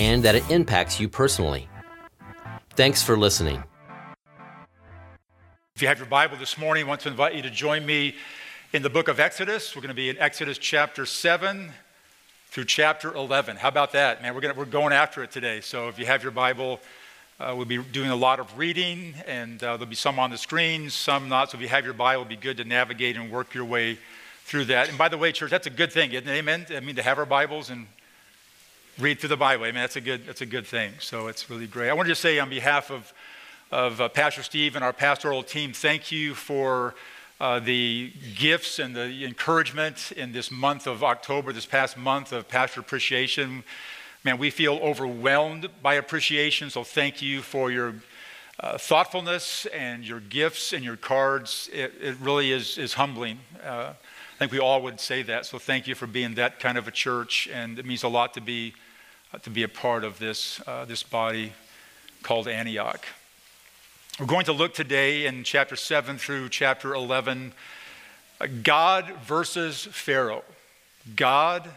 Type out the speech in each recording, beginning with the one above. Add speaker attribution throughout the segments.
Speaker 1: and that it impacts you personally. Thanks for listening.
Speaker 2: If you have your Bible this morning, I want to invite you to join me in the book of Exodus. We're going to be in Exodus chapter 7 through chapter 11. How about that, man? We're, gonna, we're going after it today. So if you have your Bible, uh, we'll be doing a lot of reading, and uh, there'll be some on the screen, some not. So if you have your Bible, it'll be good to navigate and work your way through that. And by the way, church, that's a good thing, isn't it? Amen? I mean, to have our Bibles and read through the Bible. Amen. That's a good, that's a good thing. So it's really great. I want to just say on behalf of, of uh, Pastor Steve and our pastoral team, thank you for uh, the gifts and the encouragement in this month of October, this past month of Pastor Appreciation. Man, we feel overwhelmed by appreciation, so thank you for your uh, thoughtfulness and your gifts and your cards. It, it really is, is humbling. Uh, I think we all would say that, so thank you for being that kind of a church, and it means a lot to be, uh, to be a part of this, uh, this body called Antioch. We're going to look today in chapter 7 through chapter 11 uh, God versus Pharaoh. God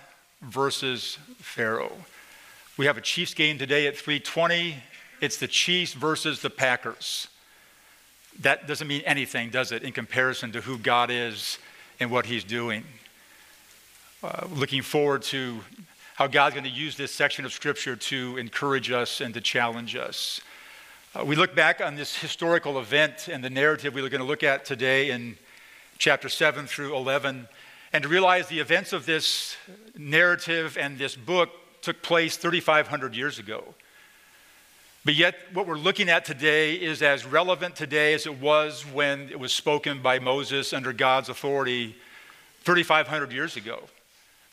Speaker 2: versus Pharaoh. We have a Chiefs game today at 3:20. It's the Chiefs versus the Packers. That doesn't mean anything, does it, in comparison to who God is and what He's doing. Uh, looking forward to how God's going to use this section of Scripture to encourage us and to challenge us. Uh, we look back on this historical event and the narrative we're going to look at today in chapter 7 through 11, and to realize the events of this narrative and this book took place 3,500 years ago. But yet, what we're looking at today is as relevant today as it was when it was spoken by Moses under God's authority 3,500 years ago.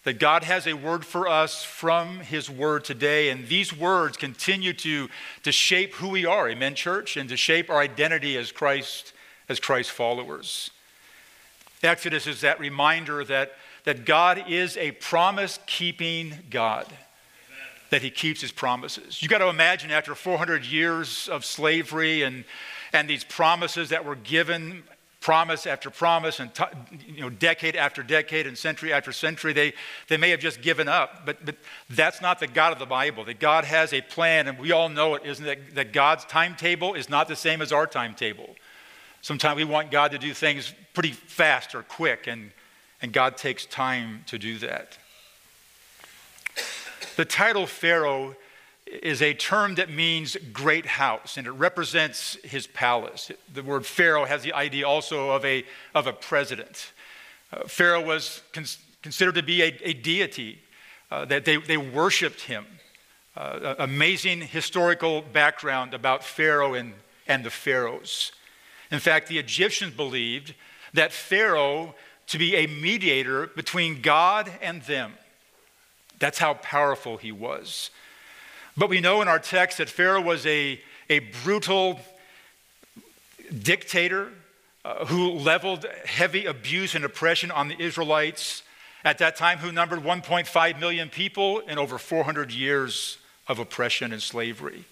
Speaker 2: That God has a word for us from His word today, and these words continue to, to shape who we are, amen, church, and to shape our identity as Christ, as Christ followers. Exodus is that reminder that, that God is a promise keeping God, that He keeps His promises. You got to imagine after 400 years of slavery and, and these promises that were given promise after promise and t- you know, decade after decade and century after century. They, they may have just given up, but, but that's not the God of the Bible. That God has a plan, and we all know it, isn't it? That God's timetable is not the same as our timetable. Sometimes we want God to do things pretty fast or quick, and, and God takes time to do that. The title Pharaoh is a term that means great house, and it represents his palace. The word Pharaoh has the idea also of a, of a president. Uh, Pharaoh was con- considered to be a, a deity, uh, that they, they worshiped him. Uh, amazing historical background about Pharaoh and, and the pharaohs. In fact, the Egyptians believed that Pharaoh to be a mediator between God and them. That's how powerful he was. But we know in our text that Pharaoh was a, a brutal dictator uh, who leveled heavy abuse and oppression on the Israelites at that time, who numbered 1.5 million people in over 400 years of oppression and slavery.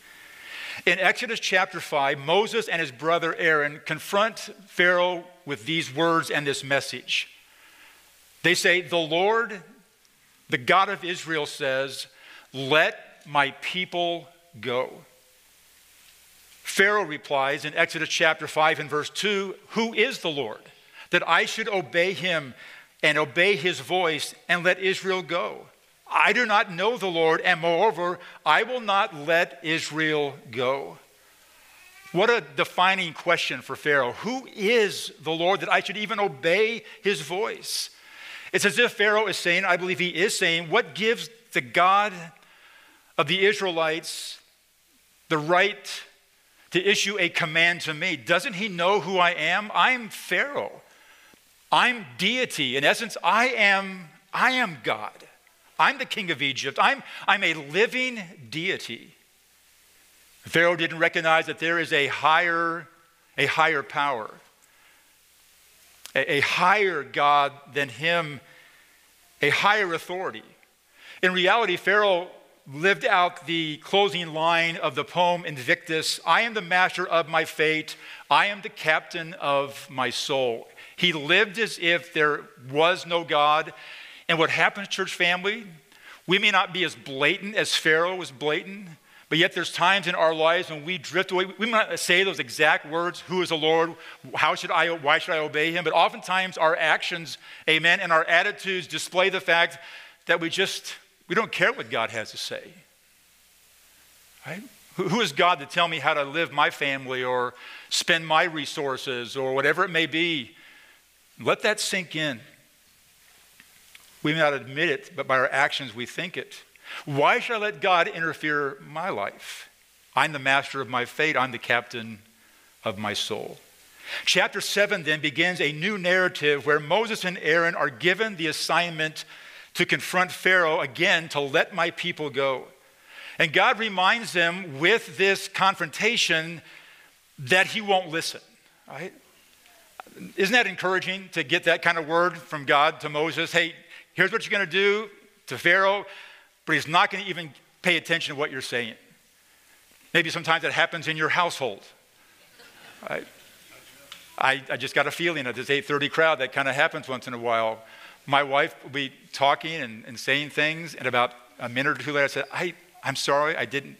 Speaker 2: In Exodus chapter 5, Moses and his brother Aaron confront Pharaoh with these words and this message. They say, The Lord, the God of Israel, says, Let my people go? Pharaoh replies in Exodus chapter 5 and verse 2 Who is the Lord? That I should obey him and obey his voice and let Israel go. I do not know the Lord, and moreover, I will not let Israel go. What a defining question for Pharaoh. Who is the Lord that I should even obey his voice? It's as if Pharaoh is saying, I believe he is saying, what gives the God of the Israelites the right to issue a command to me. Doesn't he know who I am? I'm Pharaoh. I'm deity. In essence, I am, I am God. I'm the king of Egypt. I'm, I'm a living deity. Pharaoh didn't recognize that there is a higher, a higher power, a, a higher God than him, a higher authority. In reality, Pharaoh lived out the closing line of the poem Invictus I am the master of my fate, I am the captain of my soul. He lived as if there was no God. And what happens, church family, we may not be as blatant as Pharaoh was blatant, but yet there's times in our lives when we drift away. We might not say those exact words, who is the Lord? How should I, why should I obey him? But oftentimes our actions, amen, and our attitudes display the fact that we just, we don't care what God has to say. Right? Who is God to tell me how to live my family or spend my resources or whatever it may be? Let that sink in. We may not admit it, but by our actions we think it. Why should I let God interfere my life? I'm the master of my fate, I'm the captain of my soul. Chapter 7 then begins a new narrative where Moses and Aaron are given the assignment to confront Pharaoh again to let my people go. And God reminds them with this confrontation that he won't listen, right? Isn't that encouraging to get that kind of word from God to Moses? Hey, here's what you're going to do to Pharaoh, but he's not going to even pay attention to what you're saying. Maybe sometimes that happens in your household. Right? I, I just got a feeling at this 8:30 crowd that kind of happens once in a while. My wife will be talking and, and saying things, and about a minute or two later, I said, I, I'm sorry, I didn't,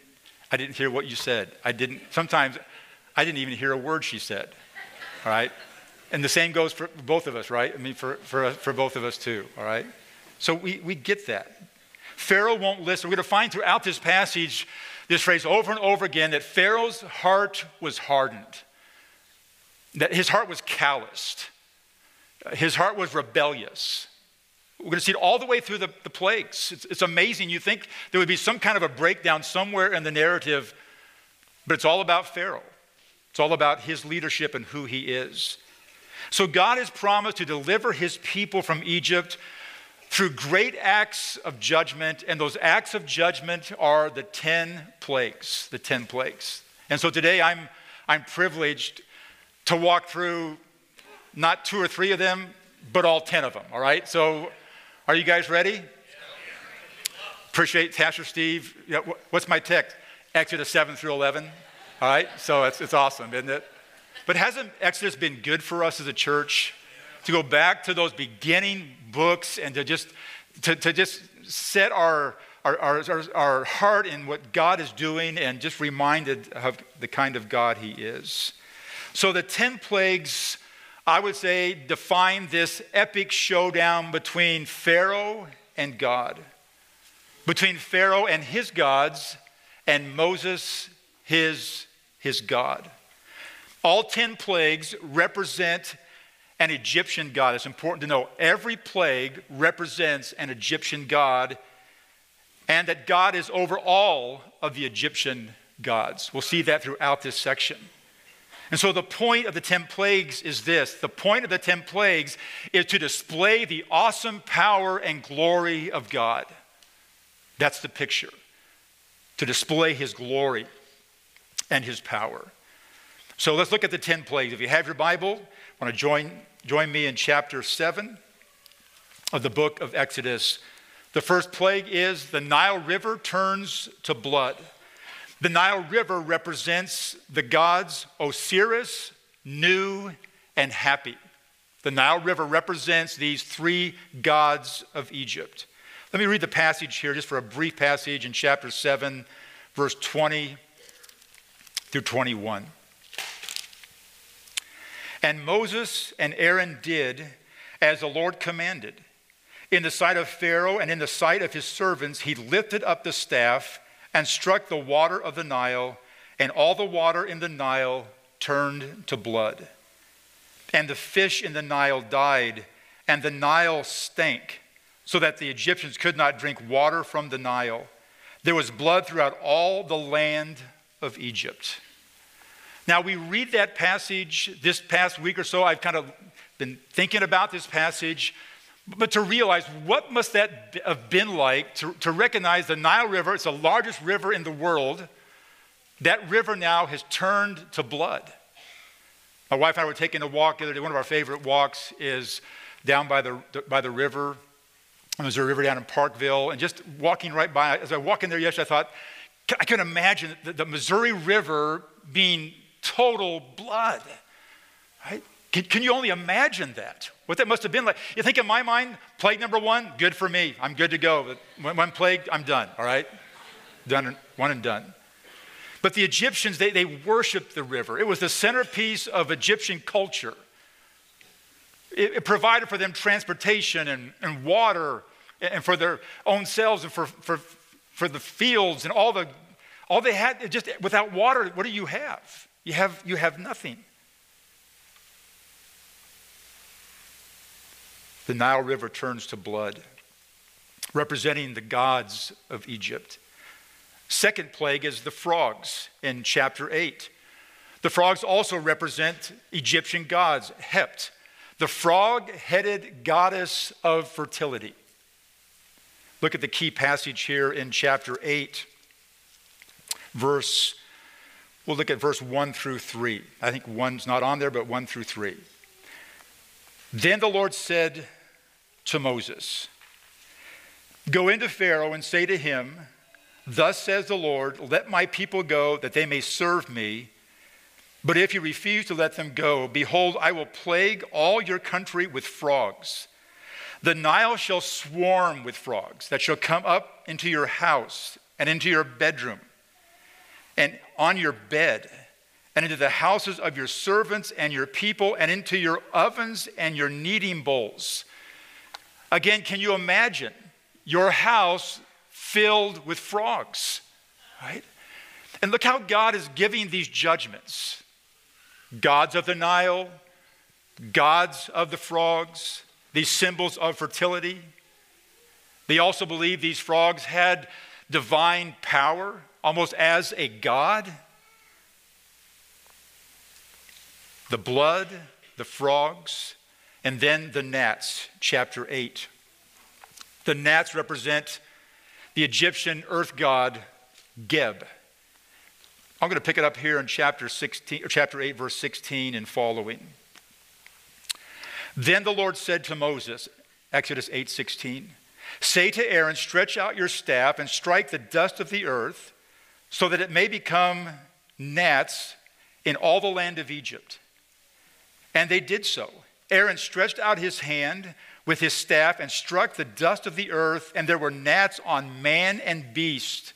Speaker 2: I didn't hear what you said. I didn't, sometimes I didn't even hear a word she said. All right? And the same goes for both of us, right? I mean, for, for, for both of us too, all right? So we, we get that. Pharaoh won't listen. We're going to find throughout this passage this phrase over and over again that Pharaoh's heart was hardened, that his heart was calloused, his heart was rebellious. We're going to see it all the way through the, the plagues. It's, it's amazing. You think there would be some kind of a breakdown somewhere in the narrative, but it's all about Pharaoh. It's all about his leadership and who he is. So God has promised to deliver his people from Egypt through great acts of judgment, and those acts of judgment are the 10 plagues, the 10 plagues. And so today I'm, I'm privileged to walk through not two or three of them, but all 10 of them, all right? So are you guys ready? Appreciate Pastor Steve. what's my text? Exodus 7 through 11. All right, so it's, it's awesome, isn't it? But hasn't Exodus been good for us as a church? To go back to those beginning books and to just, to, to just set our, our, our, our heart in what God is doing and just reminded of the kind of God He is. So the 10 plagues, I would say, define this epic showdown between Pharaoh and God, between Pharaoh and his gods, and Moses, his, his God. All 10 plagues represent an Egyptian god. It's important to know every plague represents an Egyptian god, and that God is over all of the Egyptian gods. We'll see that throughout this section. And so, the point of the 10 plagues is this the point of the 10 plagues is to display the awesome power and glory of God. That's the picture. To display his glory and his power. So let's look at the 10 plagues. If you have your Bible, want to join, join me in chapter 7 of the book of Exodus. The first plague is the Nile River turns to blood. The Nile River represents the gods Osiris, Nu, and Hapi. The Nile River represents these three gods of Egypt. Let me read the passage here, just for a brief passage in chapter 7, verse 20 through 21. And Moses and Aaron did as the Lord commanded. In the sight of Pharaoh and in the sight of his servants, he lifted up the staff and struck the water of the Nile, and all the water in the Nile turned to blood. And the fish in the Nile died, and the Nile stank, so that the Egyptians could not drink water from the Nile. There was blood throughout all the land of Egypt. Now, we read that passage this past week or so. I've kind of been thinking about this passage. But to realize what must that have been like to, to recognize the Nile River, it's the largest river in the world. That river now has turned to blood. My wife and I were taking a walk the other day. One of our favorite walks is down by the, by the river. There's a river down in Parkville. And just walking right by, as I walk in there yesterday, I thought, I can imagine the, the Missouri River being total blood. Right? Can, can, you only imagine that? What that must have been like? You think in my mind, plague number one, good for me. I'm good to go. When plagued, I'm done, all right? Done, one and done. But the Egyptians, they, they worshiped the river. It was the centerpiece of Egyptian culture. It, it provided for them transportation and, and water and for their own selves and for, for, for the fields and all the all they had just without water what do you have you have you have nothing the Nile River turns to blood, representing the gods of Egypt. Second plague is the frogs in chapter 8. The frogs also represent Egyptian gods, Heqt, the frog headed goddess of fertility. Look at the key passage here in chapter 8, verse, we'll look at verse 1 through 3. I think one's not on there, but 1 through 3. Then the Lord said to Moses Go into Pharaoh and say to him, Thus says the Lord, let my people go that they may serve me. But if you refuse to let them go, behold, I will plague all your country with frogs. The Nile shall swarm with frogs that shall come up into your house and into your bedroom and on your bed and into the houses of your servants and your people and into your ovens and your kneading bowls. Again, can you imagine your house filled with frogs, right? And look how God is giving these judgments gods of the Nile, gods of the frogs, these symbols of fertility. They also believe these frogs had divine power, almost as a god. The blood, the frogs, and then the gnats, chapter 8. The gnats represent the Egyptian earth god Geb. I'm going to pick it up here in chapter 16 or chapter 8 verse 16 and following. Then the Lord said to Moses, Exodus 8:16, "Say to Aaron, stretch out your staff and strike the dust of the earth, so that it may become gnats in all the land of Egypt." And they did so. Aaron stretched out his hand with his staff and struck the dust of the earth, and there were gnats on man and beast.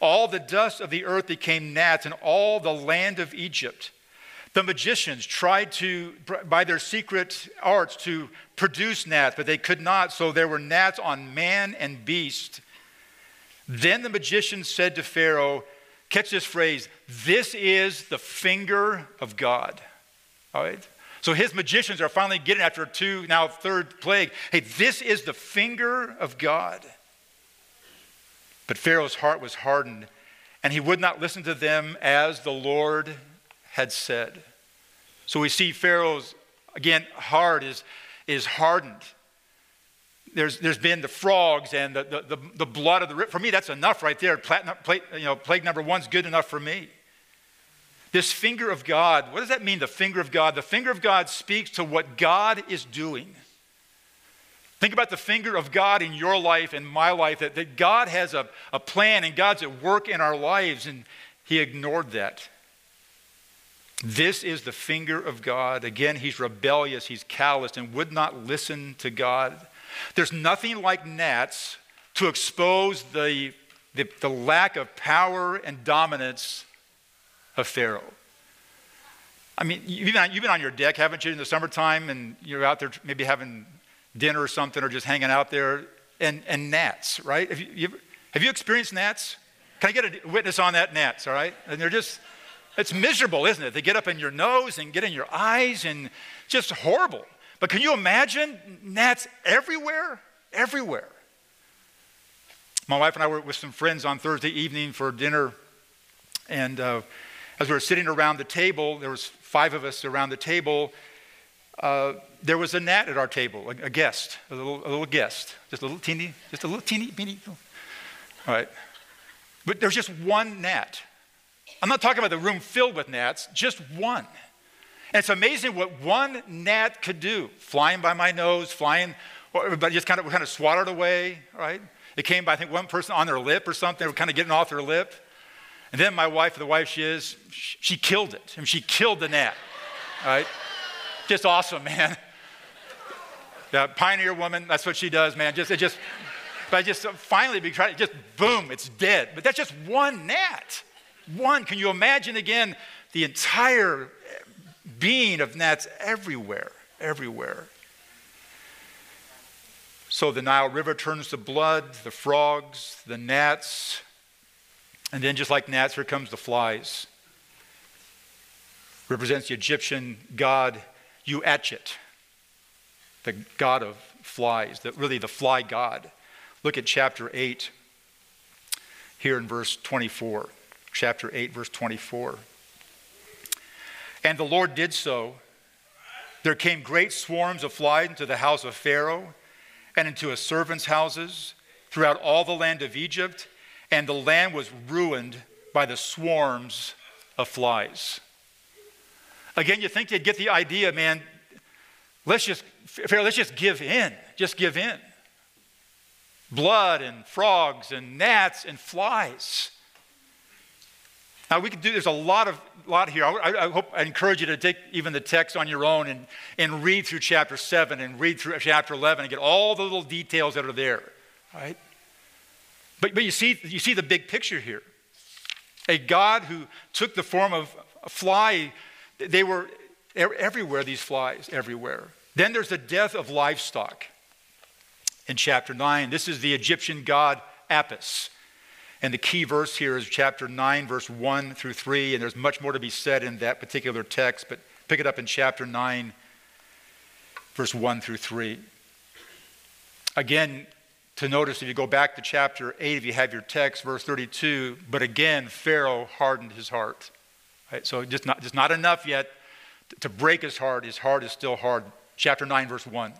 Speaker 2: All the dust of the earth became gnats in all the land of Egypt. The magicians tried to, by their secret arts, to produce gnats, but they could not, so there were gnats on man and beast. Then the magician said to Pharaoh, Catch this phrase, this is the finger of God. All right? So his magicians are finally getting after two, now third plague. Hey, this is the finger of God. But Pharaoh's heart was hardened, and he would not listen to them as the Lord had said. So we see Pharaoh's, again, heart is, is hardened. There's, there's been the frogs and the, the, the, the blood of the river. For me, that's enough right there. Platinum, you know, plague number one's good enough for me. This finger of God, what does that mean, the finger of God? The finger of God speaks to what God is doing. Think about the finger of God in your life and my life, that, that God has a, a plan and God's at work in our lives, and He ignored that. This is the finger of God. Again, He's rebellious, He's calloused, and would not listen to God. There's nothing like gnats to expose the, the, the lack of power and dominance of Pharaoh. I mean, you've been, on, you've been on your deck, haven't you, in the summertime, and you're out there maybe having dinner or something, or just hanging out there, and, and gnats, right? Have you, you have you experienced gnats? Can I get a witness on that, gnats, all right? And they're just, it's miserable, isn't it? They get up in your nose and get in your eyes, and just horrible. But can you imagine gnats everywhere? Everywhere. My wife and I were with some friends on Thursday evening for dinner, and uh, as we were sitting around the table, there was five of us around the table. Uh, there was a gnat at our table, a, a guest, a little, a little guest, just a little teeny, just a little teeny, teeny. All right. But there's just one gnat. I'm not talking about the room filled with gnats, just one. And it's amazing what one gnat could do, flying by my nose, flying, but just kind of, kind of swatted away, right? It came by, I think, one person on their lip or something, they were kind of getting off their lip. And then my wife, the wife she is, she killed it. I mean, she killed the gnat, right? Just awesome, man. The pioneer woman, that's what she does, man. Just, it just, but just finally, be trying, just boom, it's dead. But that's just one gnat. One. Can you imagine again the entire being of gnats everywhere, everywhere? So the Nile River turns to blood, the frogs, the gnats, and then just like gnats, here comes the flies. Represents the Egyptian god Uatchet, the god of flies, the, really the fly god. Look at chapter 8 here in verse 24. Chapter 8, verse 24. And the Lord did so. There came great swarms of flies into the house of Pharaoh and into his servants' houses throughout all the land of Egypt, and the land was ruined by the swarms of flies. Again, you think they'd get the idea, man, let's just, Pharaoh, let's just give in. Just give in. Blood and frogs and gnats and flies. Now we could do. There's a lot of lot here. I, I, hope I encourage you to take even the text on your own and and read through chapter seven and read through chapter eleven and get all the little details that are there. Right. But but you see you see the big picture here. A God who took the form of a fly. They were everywhere. These flies everywhere. Then there's the death of livestock. In chapter 9, this is the Egyptian god Apis. And the key verse here is chapter 9, verse 1 through 3. And there's much more to be said in that particular text, but pick it up in chapter 9, verse 1 through 3. Again, to notice if you go back to chapter 8, if you have your text, verse 32, but again, Pharaoh hardened his heart. Right? So just not, just not enough yet to break his heart. His heart is still hard. Chapter 9, verse 1.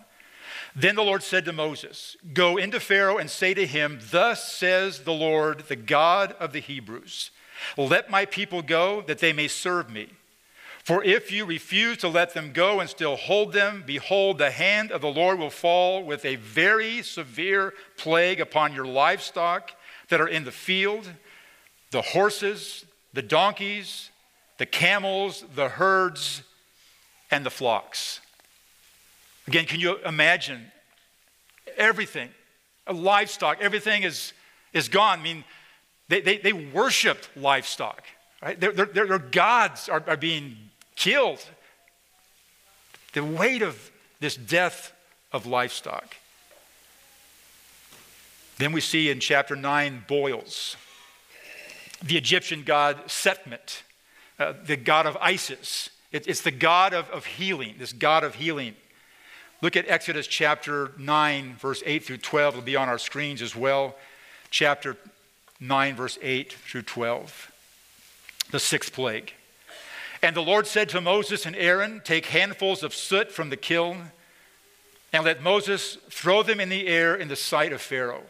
Speaker 2: Then the Lord said to Moses, Go into Pharaoh and say to him, Thus says the Lord, the God of the Hebrews, Let my people go, that they may serve me. For if you refuse to let them go and still hold them, behold, the hand of the Lord will fall with a very severe plague upon your livestock that are in the field, the horses, the donkeys, the camels, the herds, and the flocks. Again, can you imagine everything, livestock, everything is, is gone. I mean, they, they, they worshiped livestock, right? Their, their, their gods are, are being killed. The weight of this death of livestock. Then we see in chapter 9 boils. The Egyptian god Sekhmet, uh, the god of Isis. It, it's the god of, of healing, this god of healing. Look at Exodus chapter 9, verse 8 through 12. It'll be on our screens as well. Chapter 9, verse 8 through 12. The sixth plague. And the Lord said to Moses and Aaron, Take handfuls of soot from the kiln, and let Moses throw them in the air in the sight of Pharaoh.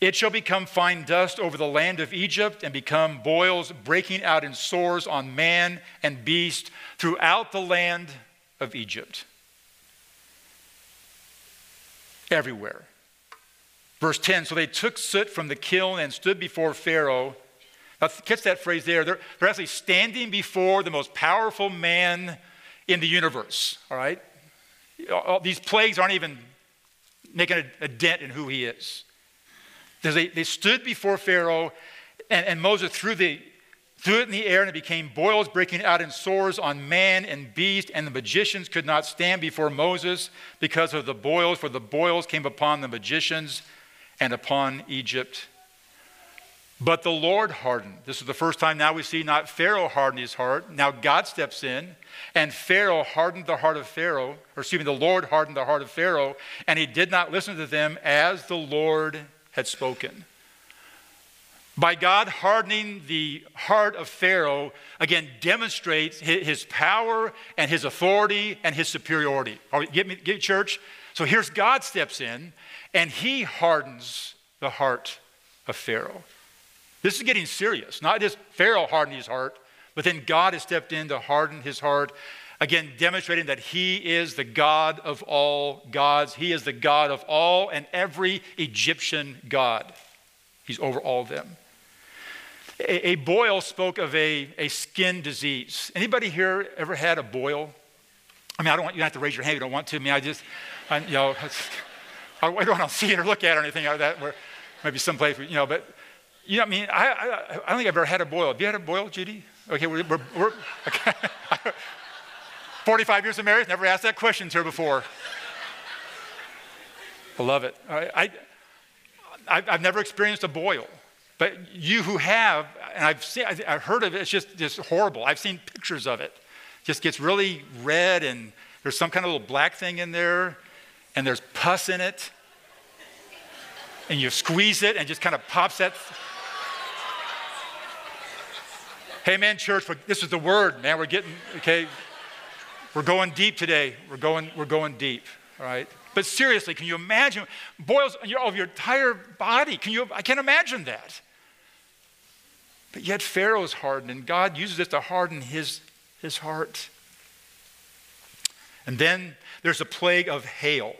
Speaker 2: It shall become fine dust over the land of Egypt and become boils breaking out in sores on man and beast throughout the land of Egypt everywhere. Verse 10 So they took soot from the kiln and stood before Pharaoh. Now, catch that phrase there. They're, they're actually standing before the most powerful man in the universe, all right? All, these plagues aren't even making a, a, dent in who he is. They, they stood before Pharaoh, and, and Moses threw the, threw it in the air, and it became boils breaking out in sores on man and beast. And the magicians could not stand before Moses because of the boils, for the boils came upon the magicians and upon Egypt. But the Lord hardened. This is the first time now we see not Pharaoh harden his heart. Now God steps in, and Pharaoh hardened the heart of Pharaoh, or excuse me, the Lord hardened the heart of Pharaoh, and he did not listen to them as the Lord had spoken. By God hardening the heart of Pharaoh, again, demonstrates his power and his authority and his superiority. Get me, get church? So here's God steps in and he hardens the heart of Pharaoh. This is getting serious. Not just Pharaoh hardened his heart, but then God has stepped in to harden his heart. Again, demonstrating that he is the God of all gods. He is the God of all and every Egyptian God. He's over all of them. A, a boil spoke of a, a skin disease. Anybody here ever had a boil? I mean, I don't want you to have to raise your hand you don't want to. I mean, I just, I, you know, I don't want to see it or look at it or anything like that. Where maybe someplace, you know, but you know, I mean, I, I, I don't think I've ever had a boil. Have you had a boil, Judy? Okay, we're, we're, we're okay. 45 years of marriage, never asked that question to her before. I love it. I, I, have never experienced a boil, but you who have, and I've seen, I've heard of it, it's just, just horrible. I've seen pictures of it. it. Just gets really red, and there's some kind of little black thing in there, and there's pus in it, and you squeeze it, and just kind of pops that. Hey, man, church, this is the word, man. We're getting, okay, we're going deep today. We're going, we're going deep, all right? But seriously, can you imagine boils of your, your entire body? Can you, I can't imagine that. But yet Pharaoh's hardened, and God uses it to harden his, his heart. And then there's a plague of hail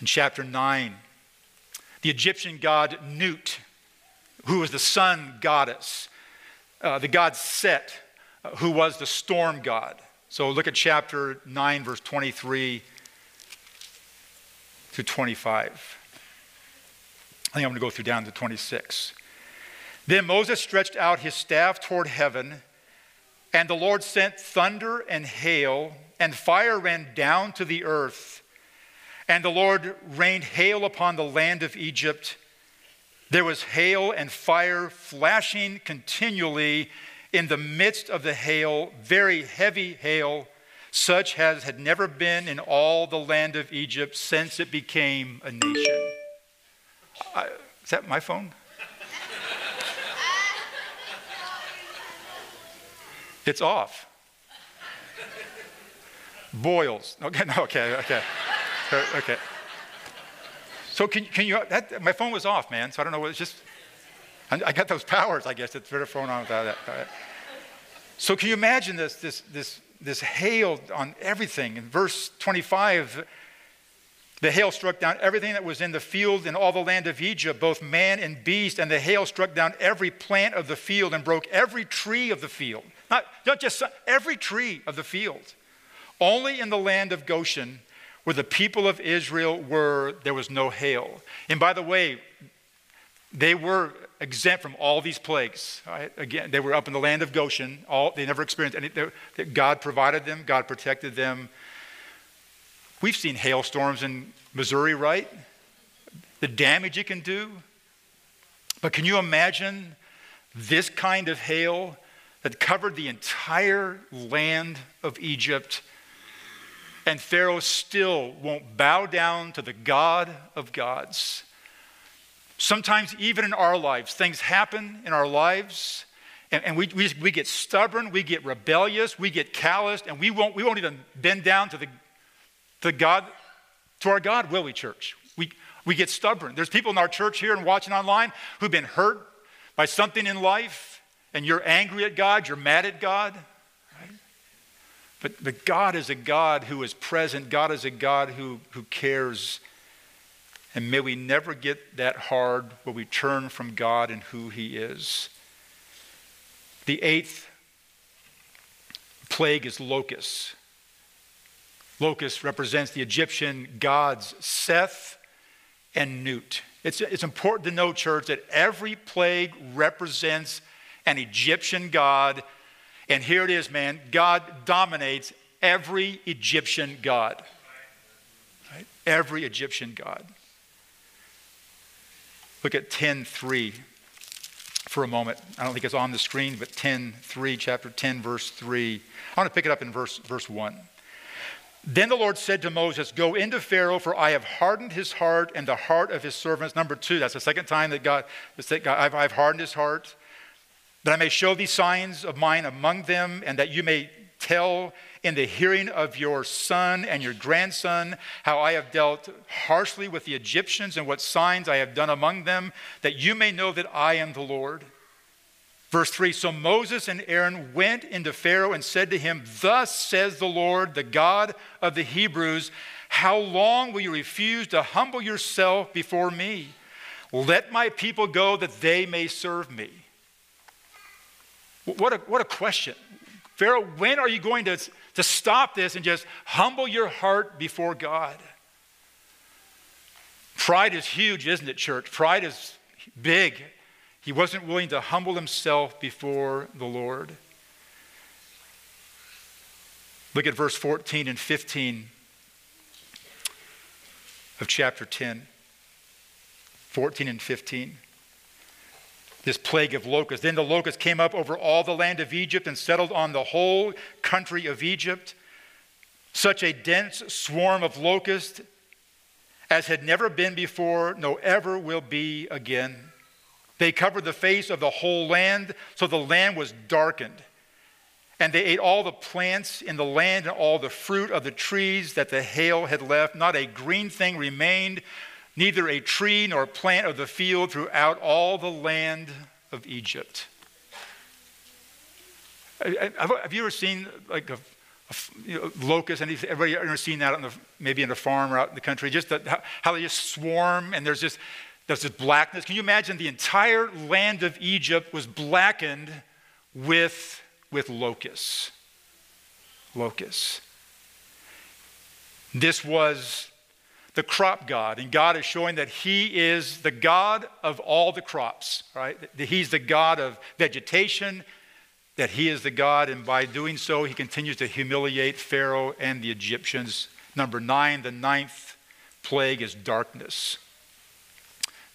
Speaker 2: in chapter 9. The Egyptian god Nut, who was the sun goddess, uh, the god Set, uh, who was the storm god. So look at chapter 9, verse 23 to 25. I think I'm going to go through down to 26. Then Moses stretched out his staff toward heaven, and the Lord sent thunder and hail, and fire ran down to the earth. And the Lord rained hail upon the land of Egypt there was hail and fire flashing continually in the midst of the hail, very heavy hail, such as had never been in all the land of Egypt since it became a nation. I, is that my phone? it's off. Boils. Okay, no, okay, okay. Okay. So can, can you, that, my phone was off, man, so I don't know what, it's just, I got those powers, I guess, to turn the phone on without that. So can you imagine this, this, this, this hail on everything? In verse 25, the hail struck down everything that was in the field in all the land of Egypt, both man and beast, and the hail struck down every plant of the field and broke every tree of the field. Not, not just every tree of the field. Only in the land of Goshen where the people of Israel were, there was no hail. And by the way, they were exempt from all these plagues. Again, they were up in the land of Goshen. All, they never experienced any. God provided them, God protected them. We've seen hailstorms in Missouri, right? The damage it can do. But can you imagine this kind of hail that covered the entire land of Egypt? And Pharaoh still won't bow down to the God of gods. Sometimes, even in our lives, things happen in our lives, and, and we, we, we, get stubborn, we get rebellious, we get calloused, and we won't, we won't even bend down to the, the God, to our God, will we, church? We, we get stubborn. There's people in our church here and watching online who've been hurt by something in life, and you're angry at God, you're mad at God. But, but God is a God who is present. God is a God who, who cares. And may we never get that hard where we turn from God and who He is. The eighth plague is locusts. Locust represents the Egyptian gods Seth and Nut. It's, it's important to know, church, that every plague represents an Egyptian god and here it is, man. God dominates every Egyptian god. Right? Every Egyptian god. Look at 10:3 for a moment. I don't think it's on the screen, but 10:3, chapter 10, verse 3. I want to pick it up in verse, verse 1. Then the Lord said to Moses, Go into Pharaoh, for I have hardened his heart and the heart of his servants. Number two, that's the second time that God, that God I've, I've hardened his heart, that I may show these signs of mine among them, and that you may tell in the hearing of your son and your grandson how I have dealt harshly with the Egyptians and what signs I have done among them, that you may know that I am the Lord. Verse 3 So Moses and Aaron went into Pharaoh and said to him, Thus says the Lord, the God of the Hebrews, How long will you refuse to humble yourself before me? Let my people go that they may serve me. What a, what a question. Pharaoh, when are you going to, to stop this and just humble your heart before God? Pride is huge, isn't it, church? Pride is big. He wasn't willing to humble himself before the Lord. Look at verse 14 and 15 of chapter 10. 14 and 15. This plague of locusts. Then the locusts came up over all the land of Egypt and settled on the whole country of Egypt. Such a dense swarm of locusts as had never been before, no ever will be again. They covered the face of the whole land, so the land was darkened. And they ate all the plants in the land and all the fruit of the trees that the hail had left. Not a green thing remained, neither a tree nor a plant of the field throughout all the land of Egypt. Have you ever seen like a, a you know, locust? Everybody ever seen that the, maybe in a farm or out in the country? Just the, how, how they just swarm and there's just there's this blackness. Can you imagine the entire land of Egypt was blackened with, with locusts? Locusts. This was the crop God, and God is showing that He is the God of all the crops, right? That He's the God of vegetation, that He is the God, and by doing so, He continues to humiliate Pharaoh and the Egyptians. Number nine, the ninth plague is darkness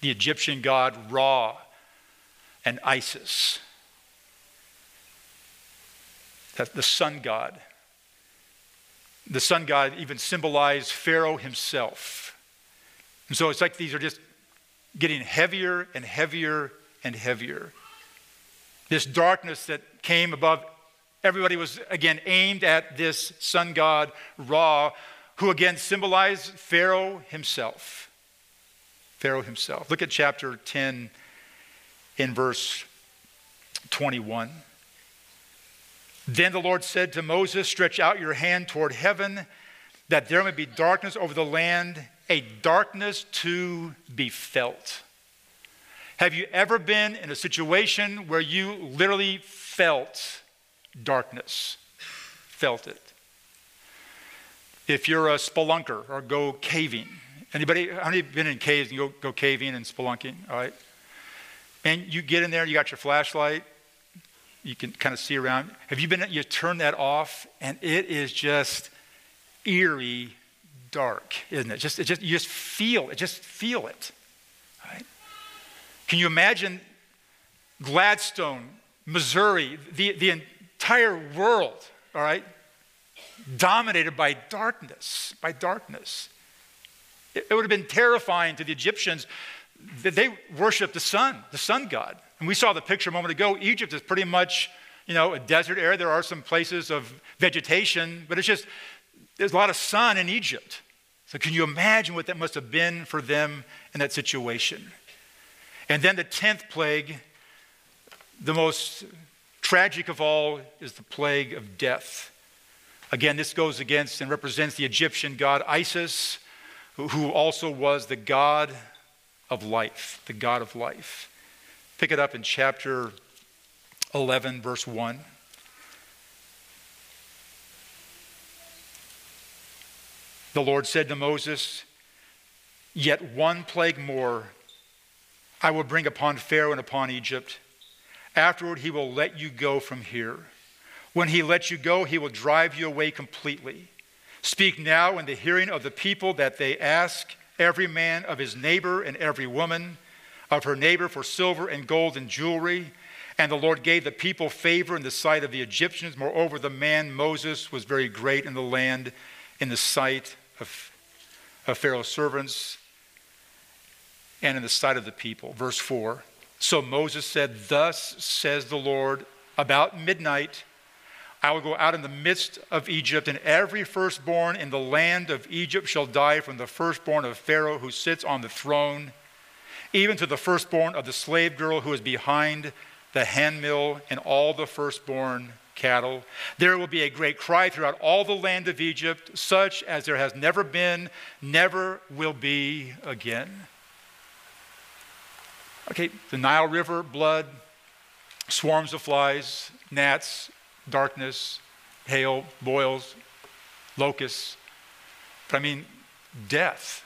Speaker 2: the Egyptian god Ra and Isis. That the sun god. The sun god even symbolized Pharaoh himself. And so it's like these are just getting heavier and heavier and heavier. This darkness that came above everybody was again aimed at this sun god Ra, who again symbolized Pharaoh himself. Pharaoh himself. Look at chapter 10 in verse 21. Then the Lord said to Moses, Stretch out your hand toward heaven, that there may be darkness over the land, a darkness to be felt. Have you ever been in a situation where you literally felt darkness? Felt it. If you're a spelunker or go caving, Anybody, how many have been in caves and go, go caving and spelunking? All right. And you get in there, you got your flashlight, you can kind of see around. Have you been, you turn that off, and it is just eerie dark, isn't it? Just, it just, you just feel it, just feel it. Right? Can you imagine Gladstone, Missouri, the, the entire world, all right, dominated by darkness, by darkness? It would have been terrifying to the Egyptians that they worshiped the sun, the sun god. And we saw the picture a moment ago. Egypt is pretty much, you know, a desert area. There are some places of vegetation, but it's just, there's a lot of sun in Egypt. So can you imagine what that must have been for them in that situation? And then the 10th plague, the most tragic of all, is the plague of death. Again, this goes against and represents the Egyptian god Isis who also was the God of life, the God of life. Pick it up in chapter 11, verse 1. The Lord said to Moses, Yet one plague more I will bring upon Pharaoh and upon Egypt. Afterward, he will let you go from here. When he lets you go, he will drive you away completely. Speak now in the hearing of the people that they ask every man of his neighbor and every woman of her neighbor for silver and gold and jewelry. And the Lord gave the people favor in the sight of the Egyptians. Moreover, the man Moses was very great in the land, in the sight of, of Pharaoh's servants and in the sight of the people. Verse 4 So Moses said, Thus says the Lord, about midnight I will go out in the midst of Egypt, and every firstborn in the land of Egypt shall die from the firstborn of Pharaoh who sits on the throne, even to the firstborn of the slave girl who is behind the handmill, and all the firstborn cattle. There will be a great cry throughout all the land of Egypt, such as there has never been, never will be again. Okay, the Nile River, blood, swarms of flies, gnats, darkness, hail, boils, locusts. But I mean, death.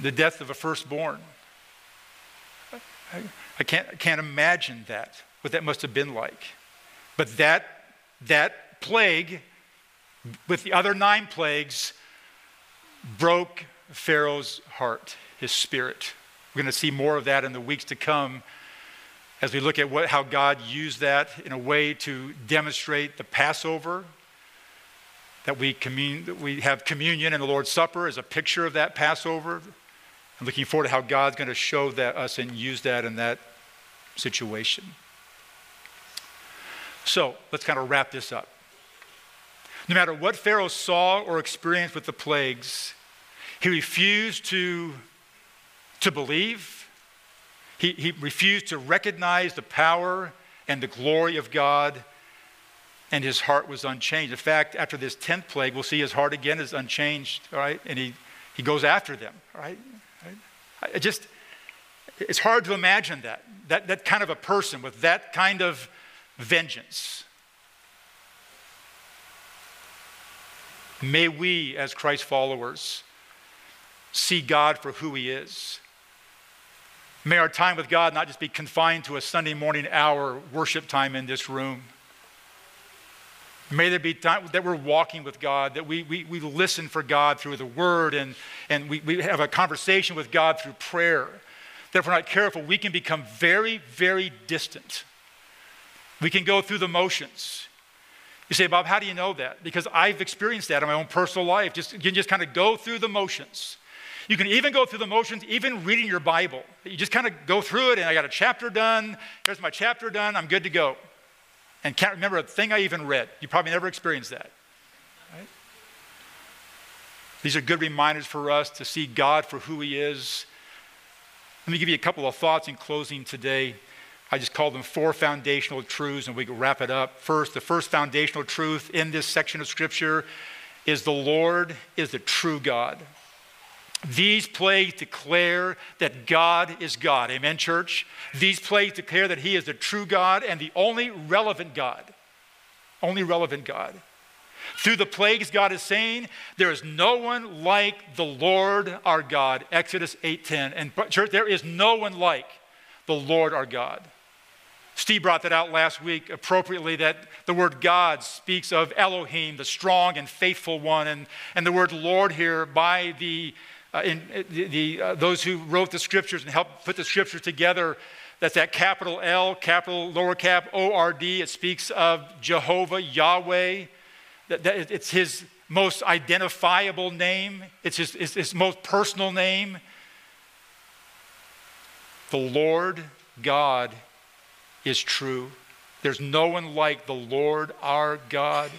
Speaker 2: The death of a firstborn. I, I can't, can't imagine that, what that must have been like. But that, that plague, with the other nine plagues, broke Pharaoh's heart, his spirit. We're going to see more of that in the weeks to come as we look at what, how God used that in a way to demonstrate the Passover, that we, commun- that we have communion and the Lord's Supper as a picture of that Passover. I'm looking forward to how God's going to show that us and use that in that situation. So let's kind of wrap this up. No matter what Pharaoh saw or experienced with the plagues, he refused to, to believe he, he refused to recognize the power and the glory of God, and his heart was unchanged. In fact, after this 10th plague, we'll see his heart again is unchanged, all right? And he, he goes after them, all right? I just, it's hard to imagine that, that, that kind of a person with that kind of vengeance. May we, as Christ followers, see God for who he is May our time with God not just be confined to a Sunday morning hour worship time in this room. May there be time that we're walking with God, that we, we, we listen for God through the Word, and, and we, we have a conversation with God through prayer. That if we're not careful, we can become very, very distant. We can go through the motions. You say, Bob, how do you know that? Because I've experienced that in my own personal life. Just, you can just kind of go through the motions. You can even go through the motions, even reading your Bible. You just kind of go through it, and I got a chapter done. Here's my chapter done. I'm good to go. And can't remember a thing I even read. You probably never experienced that. Right? These are good reminders for us to see God for who He is. Let me give you a couple of thoughts in closing today. I just call them four foundational truths, and we can wrap it up. First, the first foundational truth in this section of Scripture is the Lord is the true God. These plagues declare that God is God. Amen, church? These plagues declare that He is the true God and the only relevant God. Only relevant God. Through the plagues, God is saying, there is no one like the Lord our God. Exodus 8:10. And church, there is no one like the Lord our God. Steve brought that out last week appropriately that the word God speaks of Elohim, the strong and faithful one, and, and the word Lord here by the uh, in, uh, the, the uh, those who wrote the scriptures and helped put the scriptures together. That's that capital L, capital lower cap O R D. It speaks of Jehovah, Yahweh. That, that it's his most identifiable name, it's his, it's his most personal name. The Lord God is true. There's no one like the Lord our God.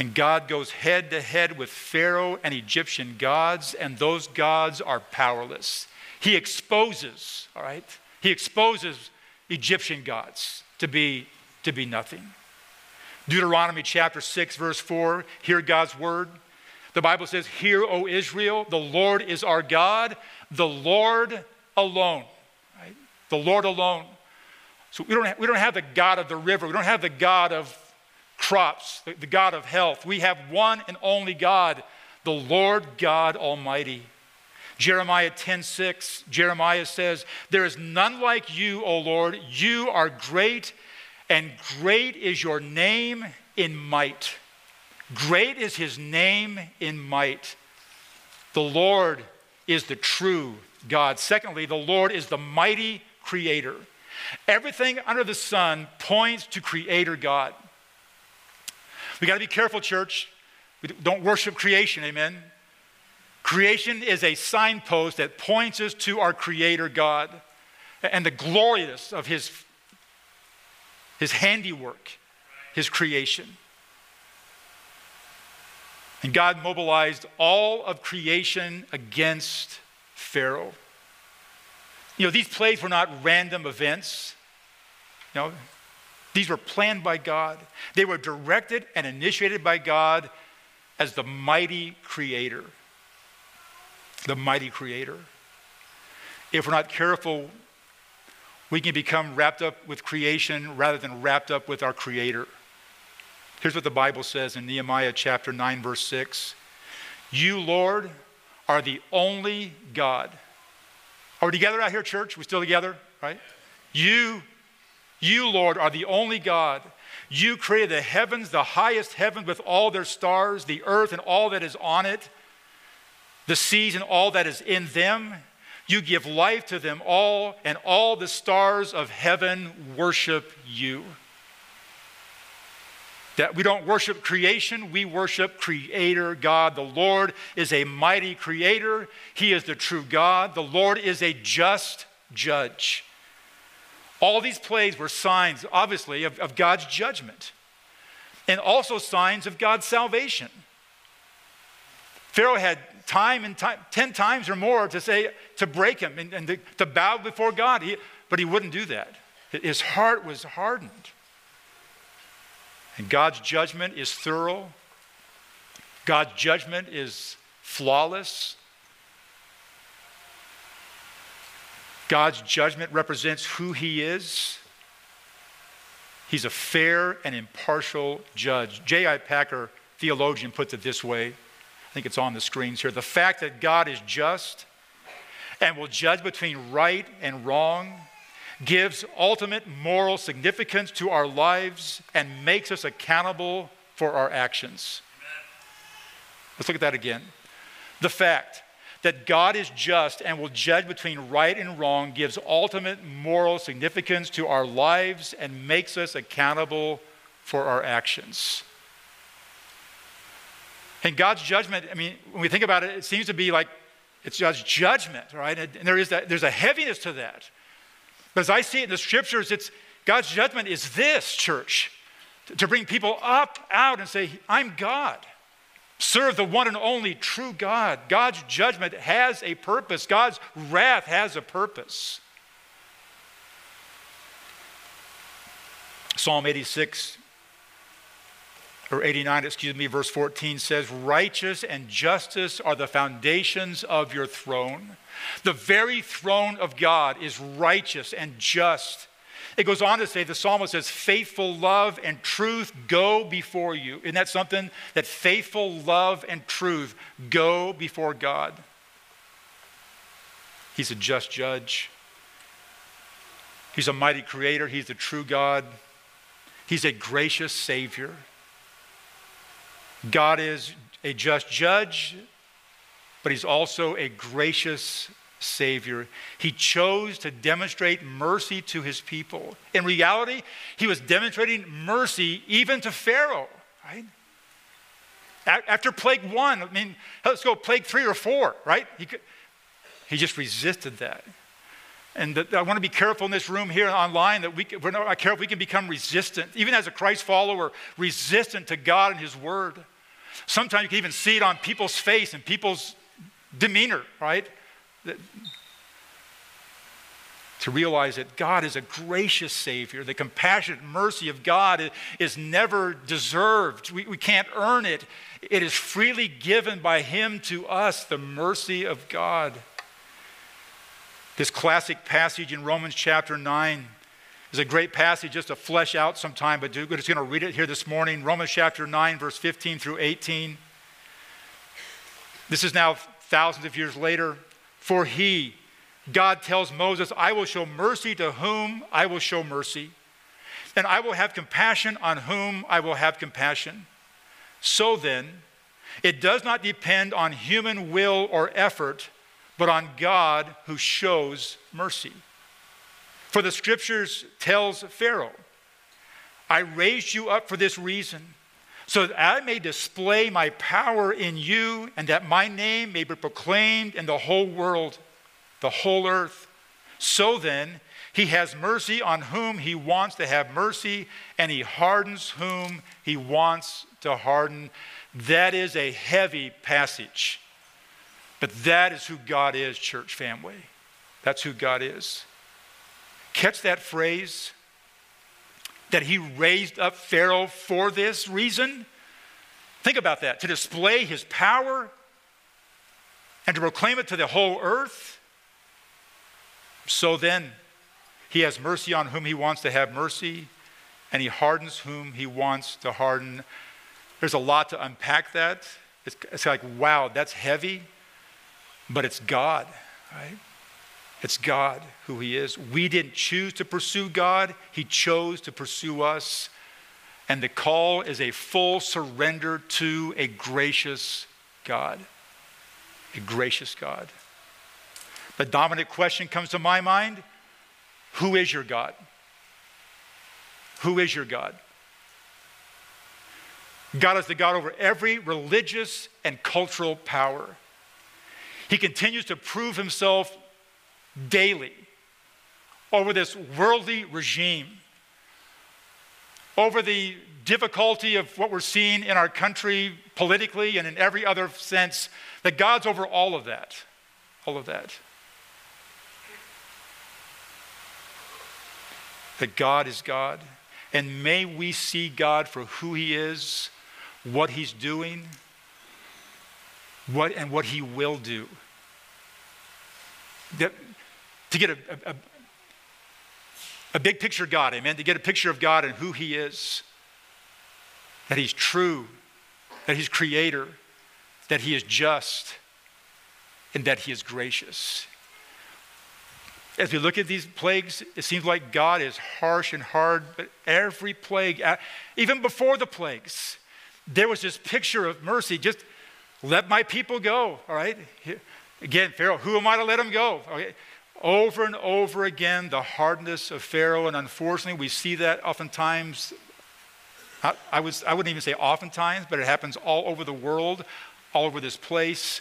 Speaker 2: And God goes head to head with Pharaoh and Egyptian gods, and those gods are powerless. He exposes, all right? He exposes Egyptian gods to be, to be nothing. Deuteronomy chapter 6, verse 4, hear God's word. The Bible says, Hear, O Israel, the Lord is our God, the Lord alone. Right? The Lord alone. So we don't, have, we don't have the God of the river, we don't have the God of crops, the, the God of health. We have one and only God, the Lord God Almighty. Jeremiah 10:6, Jeremiah says, There is none like you, O Lord. You are great, and great is your name in might. Great is his name in might. The Lord is the true God. Secondly, the Lord is the mighty creator. Everything under the sun points to creator God. We got to be careful, church. We don't worship creation, amen? Creation is a signpost that points us to our Creator God and the gloriousness of His, his handiwork, His creation. And God mobilized all of creation against Pharaoh. You know, these plagues were not random events. You know, these were planned by God. They were directed and initiated by God as the mighty creator. The mighty creator. If we're not careful, we can become wrapped up with creation rather than wrapped up with our creator. Here's what the Bible says in Nehemiah chapter 9, verse 6 You, Lord, are the only God. Are we together out here, church? We're still together, right? You, you, Lord, are the only God. You created the heavens, the highest heaven with all their stars, the earth and all that is on it, the seas and all that is in them. You give life to them all, and all the stars of heaven worship you. That we don't worship creation, we worship Creator God. The Lord is a mighty Creator, He is the true God. The Lord is a just judge. All these plagues were signs, obviously, of, of God's judgment and also signs of God's salvation. Pharaoh had time and time, 10 times or more to say, to break him and, and to, to, bow before God, he, but he wouldn't do that. His heart was hardened. And God's judgment is thorough, God's judgment is flawless. God's judgment represents who He is. He's a fair and impartial judge. J.I. Packer, theologian, puts it this way. I think it's on the screens here. The fact that God is just and will judge between right and wrong gives ultimate moral significance to our lives and makes us accountable for our actions. Let's look at that again. The fact that God is just and will judge between right and wrong gives ultimate moral significance to our lives and makes us accountable for our actions. And God's judgment, I mean, when we think about it, it seems to be like it's God's judgment, right? And there is that, there's a heaviness to that. But as I see it in the scriptures, it's God's judgment is this, church, to bring people up, out, and say, I'm God. Serve the one and only true God. God's judgment has a purpose, God's wrath has a purpose. Psalm 86 or 89, excuse me, verse 14 says, Righteous and justice are the foundations of your throne. The very throne of God is righteous and just. It goes on to say, the psalmist says, faithful love and truth go before you. Isn't that something? That faithful love and truth go before God. He's a just judge. He's a mighty creator. He's the true God. He's a gracious Savior. God is a just judge, but He's also a gracious Savior. He chose to demonstrate mercy to his people. In reality, he was demonstrating mercy even to Pharaoh, right? After plague one, I mean, let's go plague three or four, right? He, could, he just resisted that. And the, I want to be careful in this room here online that we, we're not careful, we can become resistant, even as a Christ follower, resistant to God and His Word. Sometimes you can even see it on people's face and people's demeanor, right? To realize that God is a gracious Savior. The compassionate mercy of God is never deserved. We, we can't earn it. It is freely given by Him to us, the mercy of God. This classic passage in Romans chapter 9 is a great passage just to flesh out sometime, but we're just going to read it here this morning. Romans chapter 9, verse 15 through 18. This is now thousands of years later. For he, God tells Moses, I will show mercy to whom I will show mercy, and I will have compassion on whom I will have compassion. So then, it does not depend on human will or effort, but on God who shows mercy. For the scriptures tells Pharaoh, I raised you up for this reason so that I may display my power in you, and that my name may be proclaimed in the whole world, the whole earth. So then, he has mercy on whom he wants to have mercy, and he hardens whom he wants to harden. That is a heavy passage. But that is who God is, church family. That's who God is. Catch that phrase? That he raised up Pharaoh for this reason? Think about that to display his power and to proclaim it to the whole earth. So then, he has mercy on whom he wants to have mercy, and he hardens whom he wants to harden. There's a lot to unpack that. It's, it's like, wow, that's heavy, but it's God, right? It's God who He is. We didn't choose to pursue God, He chose to pursue us. And the call is a full surrender to a gracious God. A gracious God. The dominant question comes to my mind Who is your God? Who is your God? God is the God over every religious and cultural power. He continues to prove himself daily over this worldly regime, over the difficulty of what we're seeing in our country politically and in every other sense, that God's over all of that. All of that. That God is God. And may we see God for who He is, what He's doing, what, and what He will do. That to get a, a, a big picture of God, amen, to get a picture of God and who He is, that He's true, that He's creator, that He is just, and that He is gracious. As we look at these plagues, it seems like God is harsh and hard, but every plague, even before the plagues, there was this picture of mercy. Just let my people go, all right? Again, Pharaoh, who am I to let him go? Okay. Over and over again, the hardness of Pharaoh, and unfortunately, we see that oftentimes. I, I, was, I wouldn't even say oftentimes, but it happens all over the world, all over this place.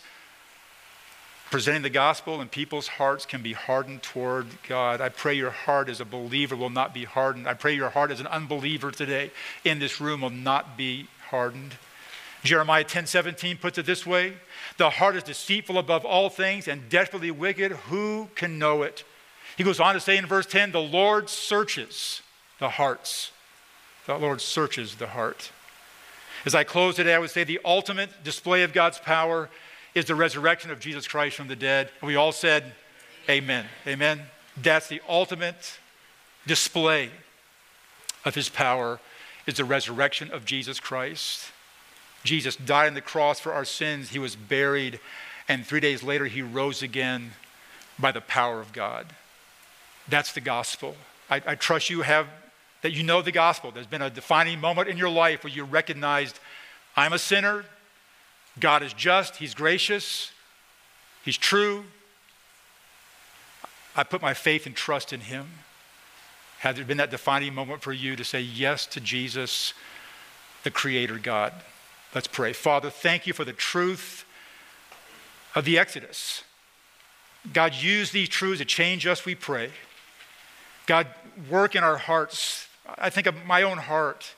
Speaker 2: Presenting the gospel, and people's hearts can be hardened toward God. I pray your heart as a believer will not be hardened. I pray your heart as an unbeliever today in this room will not be hardened. Jeremiah 10 17 puts it this way The heart is deceitful above all things and desperately wicked. Who can know it? He goes on to say in verse 10 The Lord searches the hearts. The Lord searches the heart. As I close today, I would say the ultimate display of God's power is the resurrection of Jesus Christ from the dead. We all said, Amen. Amen. That's the ultimate display of his power is the resurrection of Jesus Christ. Jesus died on the cross for our sins. He was buried, and three days later, he rose again by the power of God. That's the gospel. I, I trust you have that you know the gospel. There's been a defining moment in your life where you recognized, I'm a sinner. God is just. He's gracious. He's true. I put my faith and trust in Him. Had there been that defining moment for you to say yes to Jesus, the Creator God? Let's pray. Father, thank you for the truth of the Exodus. God, use these truths to change us, we pray. God, work in our hearts. I think of my own heart.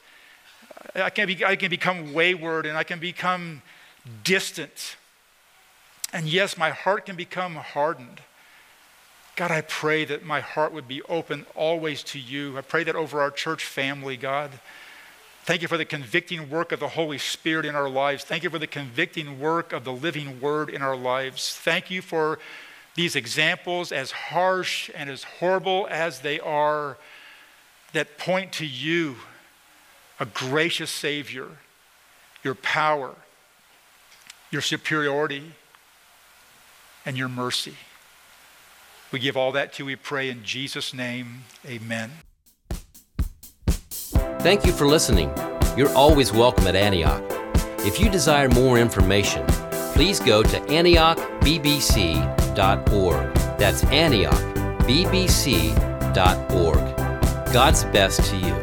Speaker 2: I can, be, I can become wayward and I can become distant. And yes, my heart can become hardened. God, I pray that my heart would be open always to you. I pray that over our church family, God. Thank you for the convicting work of the Holy Spirit in our lives. Thank you for the convicting work of the living word in our lives. Thank you for these examples, as harsh and as horrible as they are, that point to you, a gracious Savior, your power, your superiority, and your mercy. We give all that to you, we pray in Jesus' name. Amen.
Speaker 1: Thank you for listening. You're always welcome at Antioch. If you desire more information, please go to antiochbbc.org. That's antiochbbc.org. God's best to you.